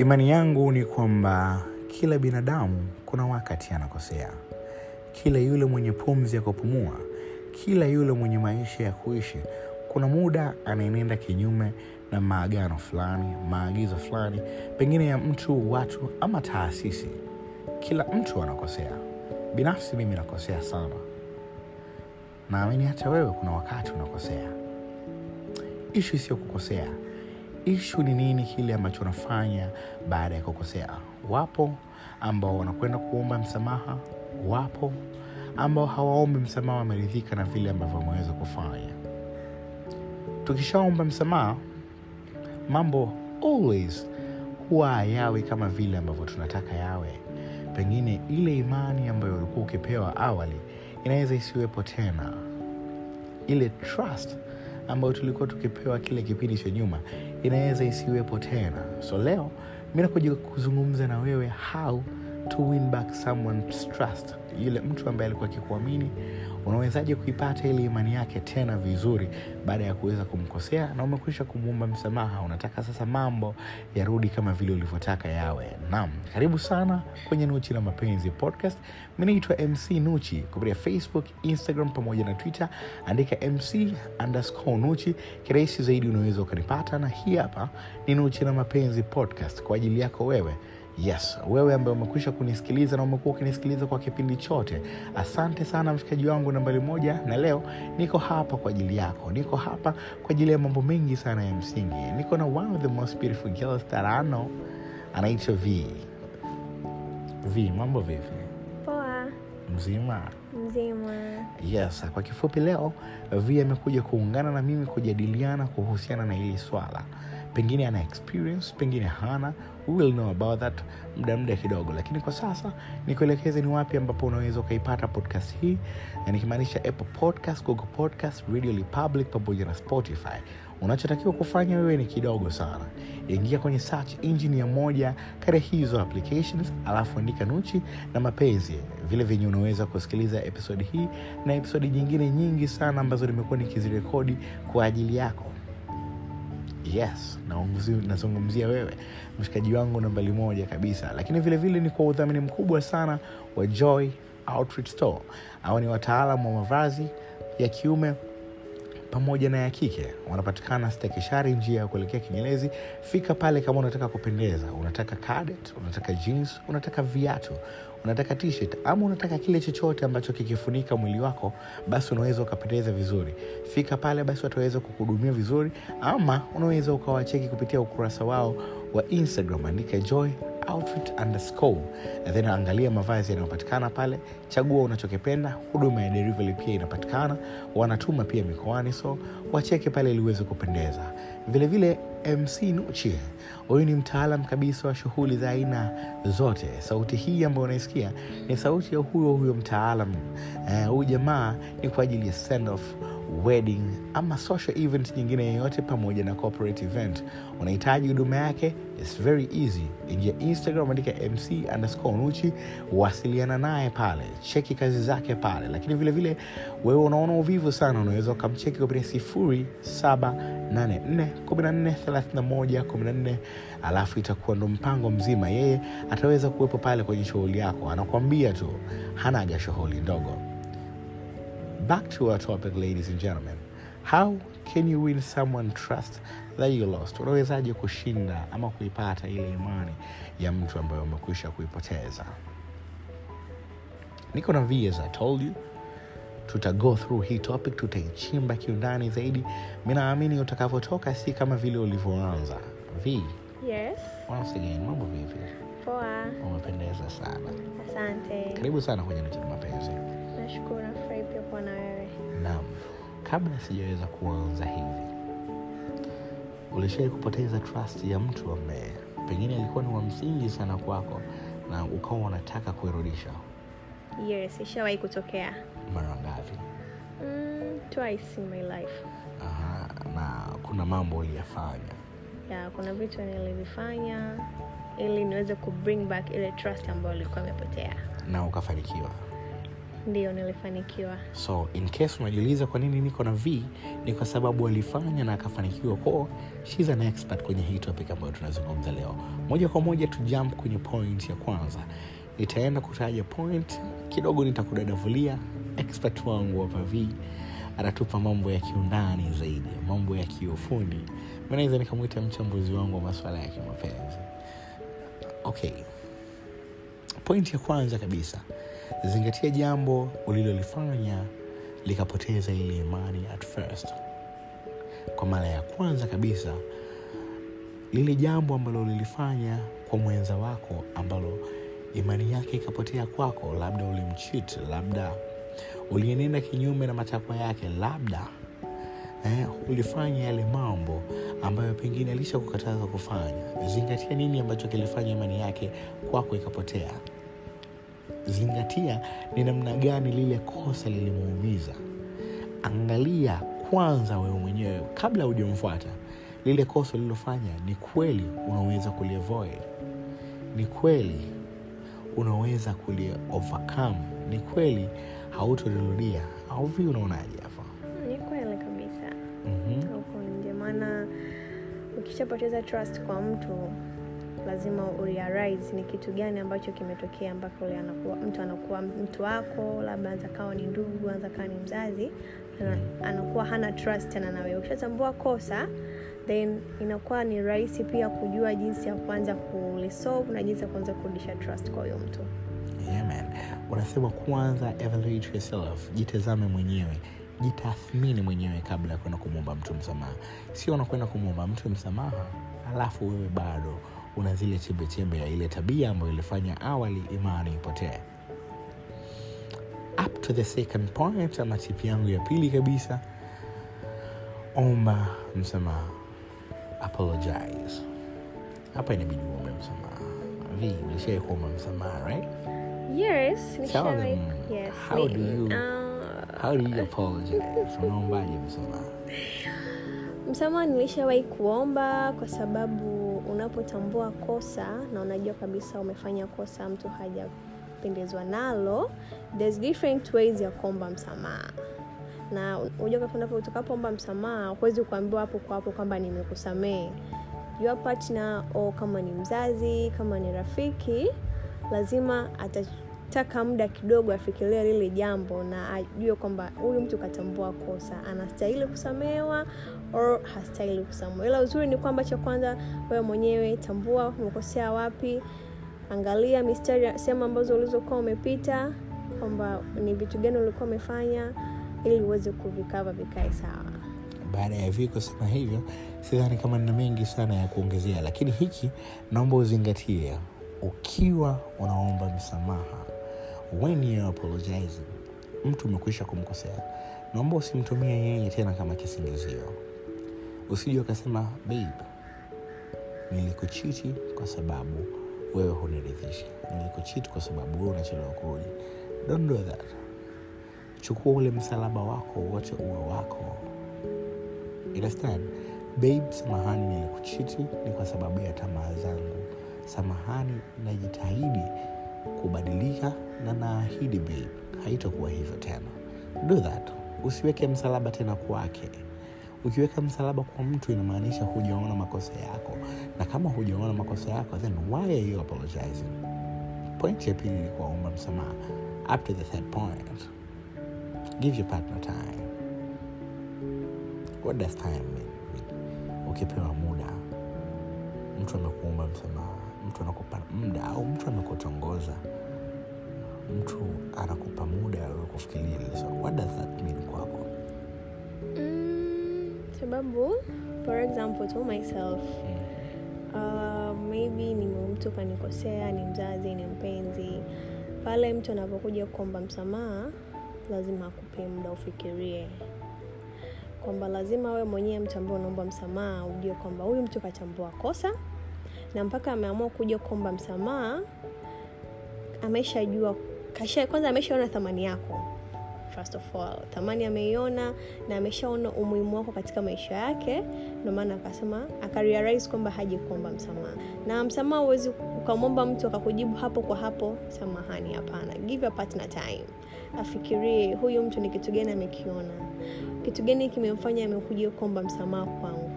Imani yangu ni kwamba kila binadamu kuna wakati anakosea. Kila yule mwenye pumzi ya kupumua, kila yule mwenye maisha ya kuishi, kuna muda anaenenda kinyume na maagano fulani, maagizo fulani, pengine ya mtu, watu ama taasisi. Kila mtu anakosea. Binafsi mimi nakosea sana. Naamini hata wewe kuna wakati unakosea. Ishu sio kukosea. Ishu ni nini kile ambacho unafanya baada ya kukosea. Wapo ambao wanakwenda kuomba msamaha, wapo ambao hawaombi msamaha, wameridhika na vile ambavyo wameweza kufanya. Tukishaomba msamaha, mambo always huwa hayawi kama vile ambavyo tunataka yawe. Pengine ile imani ambayo ulikuwa ukipewa awali inaweza isiwepo tena. Ile trust ambayo tulikuwa tukipewa kile kipindi cha nyuma inaweza isiwepo tena. So leo mi nakuja kuzungumza na wewe how to win back someone's trust. Yule mtu ambaye alikuwa akikuamini, unawezaje kuipata ile imani yake tena vizuri baada ya kuweza kumkosea na umekwisha kumwomba msamaha. Unataka sasa mambo yarudi kama vile ulivyotaka yawe. nam karibu sana kwenye Nuchi na Mapenzi podcast. Mi naitwa MC Nuchi kupitia Facebook, Instagram pamoja na Twitter. Andika MC underscore Nuchi, kirahisi zaidi unaweza ukanipata, na hii hapa ni Nuchi na Mapenzi podcast kwa ajili yako wewe yes wewe ambaye umekwisha kunisikiliza na umekuwa ukinisikiliza kwa kipindi chote asante sana mshikaji wangu nambari moja na leo niko hapa kwa ajili yako. Niko hapa kwa ajili ya mambo mengi sana ya msingi. Niko na one of the most beautiful girls that I know. Anaitwa v. V mambo vipi? Poa, mzima? Mzima. yes kwa kifupi leo v amekuja kuungana na mimi kujadiliana kuhusiana na hili swala pengine ana experience pengine hana. We will know about that muda muda kidogo. Lakini kwa sasa nikuelekeze ni wapi ambapo unaweza ukaipata podcast hii. Nikimaanisha apple podcast google podcast radio republic pamoja na spotify. Unachotakiwa kufanya wewe ni kidogo sana. Ingia kwenye search engine ya moja kati hizo applications alafu andika nuchi na mapenzi. Vile venye unaweza kusikiliza episodi hii na episodi nyingine nyingi sana ambazo nimekuwa nikizirekodi kwa ajili yako yes nazungumzia wewe mshikaji wangu nambali moja kabisa. Lakini vilevile vile ni kwa udhamini mkubwa sana wa joy outfit store. Au ni wataalam wa mavazi ya kiume pamoja na ya kike. Wanapatikana stakishari njia ya kuelekea kinyelezi fika pale kama unataka kupendeza. Unataka cadet unataka jeans unataka viatu unataka t-shirt ama unataka kile chochote ambacho kikifunika mwili wako basi unaweza ukapendeza vizuri. Fika pale basi wataweza kukuhudumia vizuri. Ama unaweza ukawacheki kupitia ukurasa wao wa instagram. Andika joy outfit underscore. Then angalia mavazi yanayopatikana pale. Chagua unachokipenda. Huduma ya delivery pia inapatikana. Wanatuma pia mikoani so wacheke pale ili kupendeza. Vilevile. vile mc nuchi huyu ni mtaalam kabisa wa shughuli za aina zote. Sauti hii ambayo unaisikia ni sauti ya huyo huyo mtaalam. Huyu uh, jamaa ni kwa ajili ya send off wedding ama social event nyingine yoyote pamoja na corporate event. Unahitaji huduma yake? Its very easy. Ingia instagram andika mc underscore wasiliana naye pale. Cheki kazi zake pale. Lakini vile vile wewe unaona uvivu sana unaweza ukamcheki kupitia sifuri saba alafu itakuwa ndo mpango mzima. Yeye ataweza kuwepo pale kwenye shughuli yako. Anakuambia tu hanaga shughuli ndogo back to our topic ladies and gentlemen. How can you win someone trust that you lost? Unawezaje kushinda ama kuipata ile imani ya mtu ambaye umekwisha kuipoteza? Niko na v as i told you. Tuta go through hii topic tutaichimba kiundani zaidi. Mi naamini utakavyotoka si kama vile ulivyoanza. V? Yes. once again mambo vipi? Poa, umependeza sana. Asante. karibu sana kwenye Nuchi na mapenzi Nashukuru, nafurahi pia kuwa na wewe. Naam, kabla sijaweza kuanza hivi, ulishai kupoteza trust ya mtu ambaye pengine alikuwa ni wa msingi sana kwako na ukawa unataka kuirudisha? Yes, ishawahi kutokea. Mara ngapi? Mm, twice in my life. Aha, na kuna mambo uliyafanya? Ya, kuna vitu nilivifanya ili niweze ku bring back ile trust ambayo ilikuwa imepotea. na ukafanikiwa? Ndio, nilifanikiwa. so in case unajiuliza kwa nini niko na v ni kwa sababu alifanya na akafanikiwa. Ko shes an expert kwenye hii topic ambayo tunazungumza leo. Moja kwa moja tu kwenye point ya kwanza. Nitaenda kutaja point kidogo nitakudadavulia expert wangu hapa v atatupa mambo ya kiundani zaidi mambo ya kiufundi. Mi naweza nikamwita mchambuzi wangu wa maswala ya kimapenzi. Okay. Point ya kwanza kabisa zingatia jambo ulilolifanya likapoteza ile imani at first. Kwa mara ya kwanza kabisa lile jambo ambalo ulilifanya kwa mwenza wako ambalo imani yake ikapotea kwako labda ulimchit labda ulienenda kinyume na matakwa yake labda eh, ulifanya yale mambo ambayo pengine alisha kukataza kufanya. Zingatia nini ambacho kilifanya imani yake kwako ikapotea zingatia ni namna gani lile kosa lilimuumiza. Angalia kwanza wewe mwenyewe kabla hujamfuata lile kosa ulilofanya ni kweli unaweza kuliavoid ni kweli unaweza kuli overcome. Ni kweli hautolirudia au vi unaonaje hapa? Ni kweli kabisa. Mm-hmm. Uko nje, maana ukishapoteza trust kwa mtu lazima urealize ni kitu gani ambacho kimetokea mpaka ule anakuwa mtu anakuwa mtu wako, labda anza kawa ni ndugu, anza kawa ni mzazi, anakuwa hana trust tena na. Ukishatambua kosa then inakuwa ni rahisi pia kujua jinsi ya kuanza kulisolve na jinsi ya kuanza kurudisha trust kwa huyo mtu. unasema kwanza evaluate yourself jitazame mwenyewe jitathmini mwenyewe kabla ya kwenda kumwomba mtu msamaha sio unakwenda kumwomba mtu msamaha alafu wewe bado una zile chembechembe ya ile tabia ambayo ilifanya awali imani ipotee. Up to the second point ama tipi yangu ya pili kabisa omba msamaha. Apologize. Hapa inabidi uombe msamaha. Vi ulishai kuomba msamaha right? Yes, Tell them, Yes. how ni- do you- uh, how do you apologize? Unaombaje msamaha? Msamaha nilishawahi kuomba kwa sababu unapotambua kosa na unajua kabisa umefanya kosa, mtu hajapendezwa nalo, there's different ways ya kuomba msamaha na unajua msamaha huwezi kuambiwa hapo kwa hapo kwamba nimekusamehe. Your partner au kama ni mzazi, kama ni rafiki, lazima atataka muda kidogo afikirie lile jambo na ajue kwamba huyu mtu katambua kosa, anastahili kusamehewa or hastahili kusamehewa. Ila uzuri ni kwamba cha kwanza wewe mwenyewe tambua umekosea wapi, angalia mistari sehemu ambazo ulizokuwa umepita kwamba ni vitu gani ulikuwa umefanya ili uweze kuvikava vikae sawa baada ya vi kusema hivyo sidhani kama nina mengi sana ya kuongezea lakini hiki naomba uzingatie ukiwa unaomba msamaha when you apologizing mtu umekwisha kumkosea. Naomba usimtumie yeye tena kama kisingizio. Usije ukasema babe nilikuchiti kwa sababu wewe huniridhishi nilikuchiti kwa sababu wewe unachelewa kurudi. Don't do that. Chukua ule msalaba wako wote uwe wako. Understand? Babe samahani nilikuchiti ni kwa sababu ya tamaa zangu. Samahani najitahidi kubadilika na naahidi babe haitakuwa hivyo tena. Do that. Usiweke msalaba tena kwake. Ukiweka msalaba kwa mtu inamaanisha hujaona makosa yako. Na kama hujaona makosa yako then why are you apologizing? Point ya pili ni kuwaomba msamaha. Up to the third point. Give your partner time. What does time mean? ukipewa muda mtu amekuomba msamaha mtu anakupa muda au mtu amekutongoza mtu anakupa muda wa kufikiria lile what does that mean kwako? Mm, sababu for example to myself uh, maybe ni mtu kanikosea ni mzazi ni mpenzi. Pale mtu anapokuja kuomba msamaha lazima akupe muda ufikirie. Kwamba lazima wewe mwenyewe mtu ambaye unaomba msamaha ujue kwamba huyu mtu katambua kosa na mpaka ameamua kuja kuomba msamaha ameshajua kasha, kwanza ameshaona thamani yako first of all. Thamani ameiona na ameshaona umuhimu wako katika maisha yake ndio maana akasema akarealize kwamba haji kuomba msamaha. Na msamaha huwezi ukamwomba mtu akakujibu hapo kwa hapo samahani hapana. Give your partner time. Afikirie huyu mtu ni kitu gani amekiona? Kitu gani kimemfanya amekuja kuomba msamaha kwangu?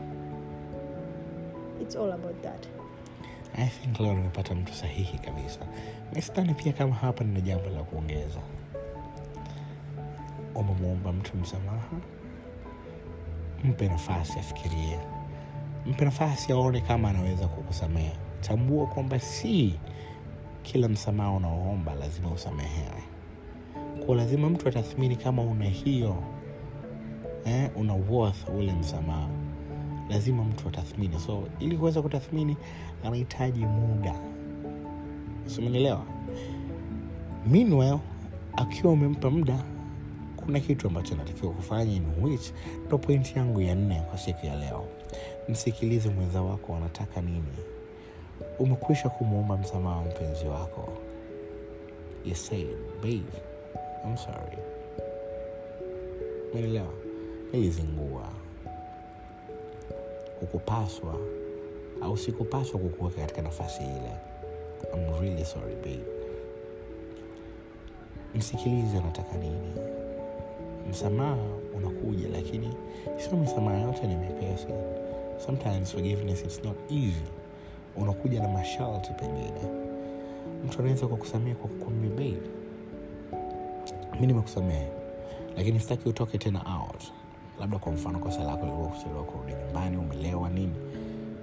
It's all about that i think leo nimepata mtu sahihi kabisa. Misidhani pia kama hapa nina jambo la kuongeza. Umemwomba mtu msamaha mpe nafasi afikirie. Mpe nafasi aone kama anaweza kukusamehe. Tambua kwamba si kila msamaha unaoomba lazima usamehewe. Kwa lazima mtu atathmini kama una hiyo eh, una worth ule msamaha lazima mtu atathmini. So ili kuweza kutathmini anahitaji muda. Simenielewa meanwhile akiwa umempa muda kuna kitu ambacho anatakiwa kufanya in which ndo pointi yangu ya nne kwa siku ya leo. Msikilize mwenza wako wanataka nini. Umekwisha kumwomba msamaha mpenzi wako. You said babe hukupaswa au sikupaswa kukuweka katika nafasi ile. I'm really sorry babe. Msikilize anataka nini. Msamaha unakuja lakini sio misamaha yote ni mepesi. Sometimes forgiveness it's not easy. Unakuja na masharti pengine. Mtu anaweza kukusamia kwa kukwambia babe mi nimekusamehe lakini sitaki utoke tena out labda kwa mfano kosa lako lilikuwa kuchelewa kurudi nyumbani umelewa nini?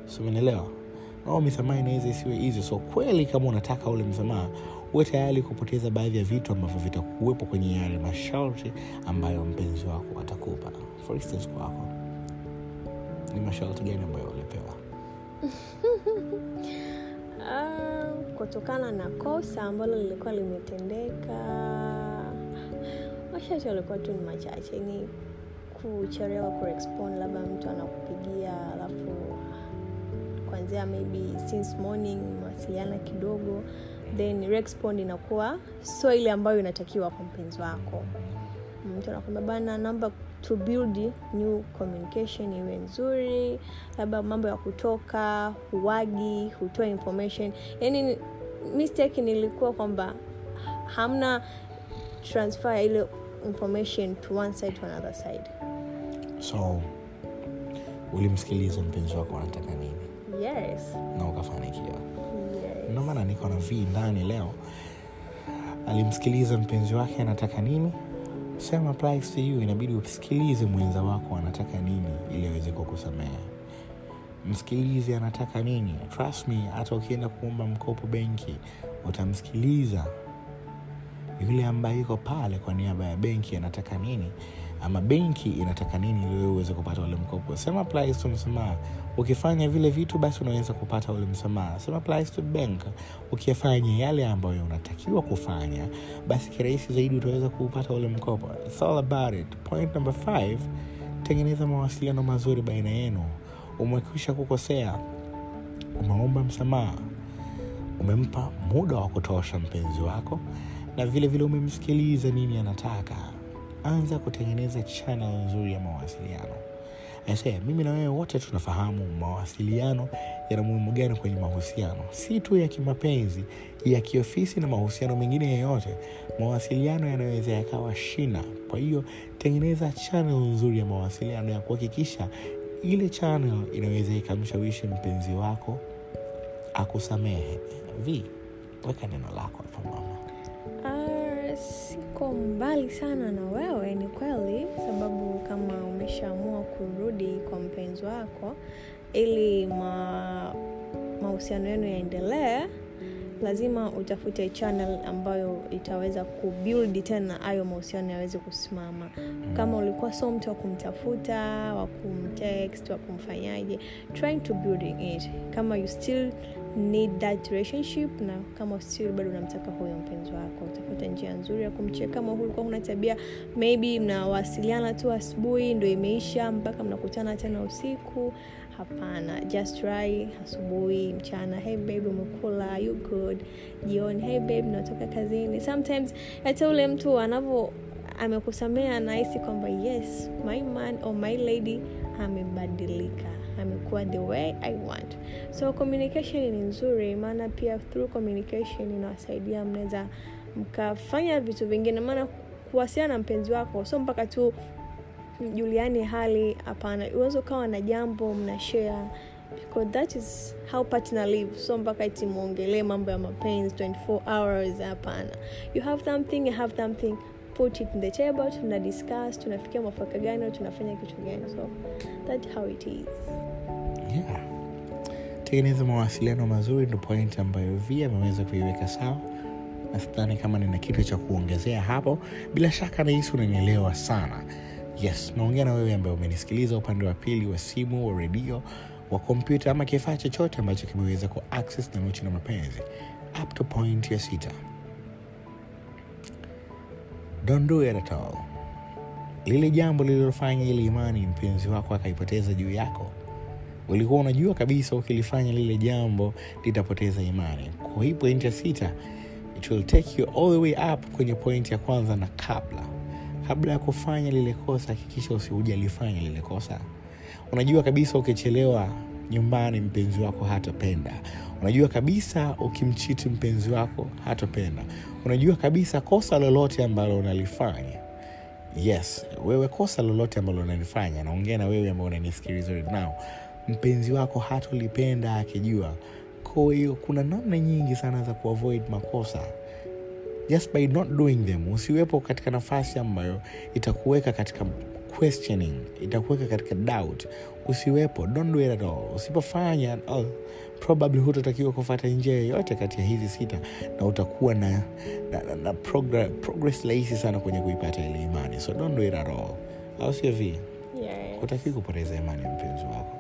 So umeelewa au misamaha inaweza isiwe hizi so kweli kama unataka ule msamaha uwe tayari kupoteza baadhi ya vitu ambavyo vitakuwepo kwenye yale masharti ambayo mpenzi wako atakupa. For instance kwako ni masharti gani ambayo ulipewa? Uh, kutokana na kosa ambalo lilikuwa limetendeka masharti walikuwa tu ni machache ni kuchelewa kurespond labda mtu anakupigia alafu kwanzia maybe since morning mawasiliana kidogo then respond inakuwa so ile ambayo inatakiwa kwa mpenzi wako. Mtu anakwambia bana namba to build new communication iwe nzuri labda mambo ya kutoka huwagi hutoa information. Yani mistake nilikuwa kwamba hamna transfer ile information to one side to another side so ulimsikiliza mpenzi wako anataka nini? Yes. Na ukafanikiwa. Yes. ndio maana niko na vii ndani leo. Alimsikiliza mpenzi wake anataka nini? Same applies to you. Inabidi usikilize mwenza wako anataka nini ili aweze kukusamehe. Msikilize anataka nini? Trust me hata ukienda kuomba mkopo benki utamsikiliza. Yule ambaye iko pale kwa niaba ya benki anataka nini ama benki inataka nini ili uweze kupata ule mkopo? Sema to msamaha. Ukifanya vile vitu basi unaweza kupata ule msamaha. Sema to bank. Ukifanya yale ambayo unatakiwa kufanya basi kirahisi zaidi utaweza kupata ule mkopo. It's all about it. Point number five tengeneza mawasiliano mazuri baina yenu. Umekwisha kukosea. Umeomba msamaha. Umempa muda wa kutosha mpenzi wako na vile vile umemsikiliza nini anataka anza kutengeneza channel nzuri ya mawasiliano. Ase, mimi na wewe wote tunafahamu mawasiliano yana muhimu gani kwenye mahusiano. Si tu ya kimapenzi ya kiofisi na mahusiano mengine yoyote. Mawasiliano yanaweza yakawa shina. Kwa hiyo tengeneza channel nzuri ya mawasiliano ya kuhakikisha ile channel inaweza ikamshawishi mpenzi wako akusamehe. Vi weka neno lako mbali sana na wewe ni kweli sababu kama umeshaamua kurudi kwa mpenzi wako ili ma mahusiano yenu yaendelee lazima utafute channel ambayo itaweza kubuild tena hayo mahusiano yaweze kusimama. Kama ulikuwa so mtu wa kumtafuta wa kumtext wa kumfanyaje trying to building it. Kama you still need that relationship? Na kama still bado unamtaka huyo mpenzi wako utafuta njia nzuri ya kumcheka kama ulikuwa huna tabia maybe mnawasiliana tu asubuhi ndo imeisha mpaka mnakutana tena usiku. Hapana just try asubuhi mchana hey babe umekula you good jioni hey babe natoka kazini. Sometimes hata ule mtu anavyo amekusamea anahisi kwamba yes my man or my lady amebadilika amekuwa the way i want. So communication ni nzuri maana pia through communication inawasaidia mnaweza mkafanya vitu vingine. Maana kuwasiliana na mpenzi wako so mpaka tu mjuliane hali hapana. Uweza ukawa na jambo mna share because that is how partner live. So mpaka iti mwongelee mambo ya mapenzi 24 hours hapana. You have something you have something put it in the table tuna discuss tunafikia mwafaka gani tunafanya kitu gani. So that how it is. Yeah. tengeneza mawasiliano mazuri ndo point ambayo via ameweza kuiweka sawa. Nasidhani kama nina kitu cha kuongezea hapo. Bila shaka nahisi unanielewa sana. Yes naongea na wewe ambaye umenisikiliza upande wa pili wa simu wa redio wa kompyuta ama kifaa chochote ambacho kimeweza kuaccess na mochi na mapenzi. Up to point ya sita don't do it at all. Lile jambo lililofanya ile imani mpenzi wako akaipoteza juu yako ulikuwa unajua kabisa ukilifanya lile jambo litapoteza imani. Kwa hii point ya sita it will take you all the way up kwenye point ya kwanza na kabla. Kabla ya kufanya lile kosa hakikisha usihujalifanya lile kosa. Unajua kabisa ukichelewa nyumbani mpenzi wako hatapenda unajua kabisa ukimchiti mpenzi wako hatopenda. Unajua kabisa kosa lolote ambalo unalifanya. Yes wewe kosa lolote ambalo unalifanya naongea na wewe ambao unanisikiliza right mpenzi wako hatolipenda akijua. Kwa hiyo kuna namna nyingi sana za kuavoid makosa. Just by not doing them usiwepo katika nafasi ambayo itakuweka katika questioning itakuweka katika doubt usiwepo don't do it at all. Usipofanya oh, probably hutatakiwa kufata njia yoyote kati ya hizi sita na utakuwa na, na, na, na progress, progress rahisi sana kwenye kuipata ile imani. So don't do it at all. Au sio vi? Yeah, hutakiwi kupoteza imani ya mpenzi wako.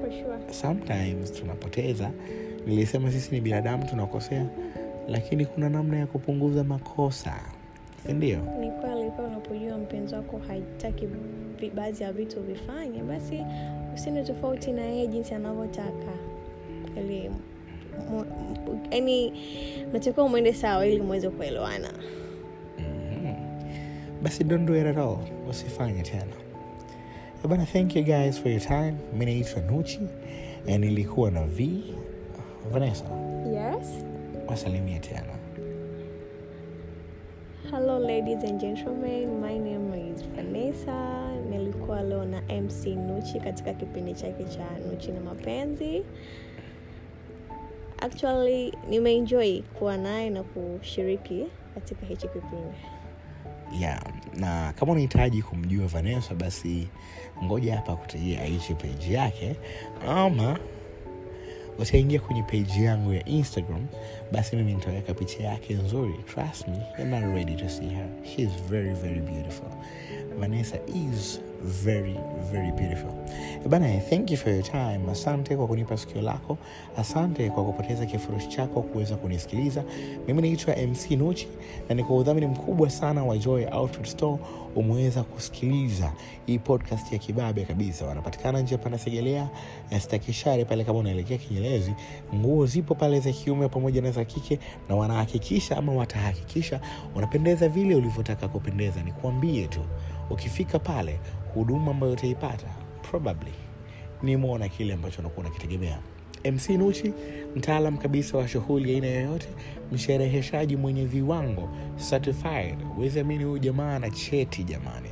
For sure. Sometimes tunapoteza nilisema sisi ni binadamu tunakosea lakini kuna namna ya kupunguza makosa sindio ni kweli pale unapojua mpenzi wako haitaki baadhi ya vitu vifanye basi usiende tofauti na yeye jinsi anavyotaka. Ili yani natakiwa mwende sawa ili mweze kuelewana. Basi don't do it at all. Usifanye tena. Eh bana thank you guys for your time. Mi naitwa nuchi na nilikuwa na v. Vanessa. Yes. Wasalimia tena hello ladies and gentlemen. My name is vanessa. Nilikuwa leo na mc nuchi katika kipindi chake cha nuchi na mapenzi. Actually nimeenjoy kuwa naye na kushiriki katika hichi kipindi. Yeah na kama unahitaji kumjua vanessa basi ngoja hapa kutajia aishi peji yake ama utaingia kwenye peji yangu ya instagram basi mimi nitaweka picha yake nzuri. Trust me you're not ready to see her. She very very beautiful. Vanessa is very very beautiful. Eh bana thank you for your time. Asante kwa kunipa sikio lako. Asante kwa kupoteza kifurushi chako kuweza kunisikiliza. Mimi naitwa mc nuchi na ni kwa udhamini mkubwa sana wa joy outfit store. Umeweza kusikiliza hii podcast ya kibabe kabisa. Wanapatikana njia panasegelea eh, stakishare pale kama unaelekea kinyelezi nguo zipo pale za kiume pamoja na za kike na wanahakikisha ama watahakikisha unapendeza vile ulivyotaka kupendeza Ni kuambie tu. Ukifika pale huduma ambayo utaipata probably ni mwona kile ambacho unakuwa unakitegemea. Mc nuchi mtaalam kabisa wa shughuli aina yoyote mshereheshaji mwenye viwango certified. Huwezi amini huyu jamaa na cheti jamani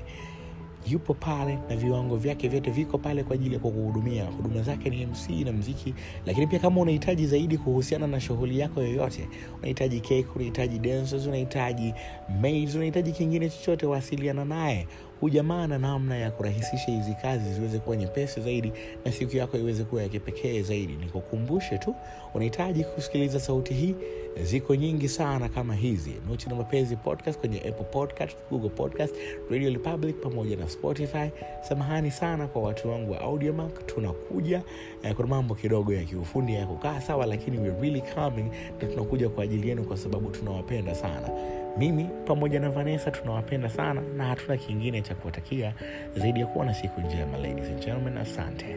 yupo pale na viwango vyake vyote viko pale kwa ajili ya kukuhudumia. Huduma zake ni mc na mziki lakini pia kama unahitaji zaidi kuhusiana na shughuli yako yoyote unahitaji cake unahitaji dancers unahitaji maids unahitaji kingine chochote wasiliana naye hujamaa na namna ya kurahisisha hizi kazi ziweze kuwa nyepesi zaidi na siku yako iweze kuwa ya kipekee zaidi. Nikukumbushe tu unahitaji kusikiliza sauti hii ziko nyingi sana kama hizi. Nochi na mapenzi podcast kwenye apple podcast google podcast radio republic pamoja na spotify. Samahani sana kwa watu wangu wa audiomark tunakuja eh, kuna mambo kidogo ya kiufundi ya kukaa sawa lakini we really coming na tunakuja kwa ajili yenu kwa sababu tunawapenda sana mimi pamoja na vanessa tunawapenda sana na hatuna kingine cha kuwatakia zaidi ya kuwa na siku njema ladies and gentlemen asante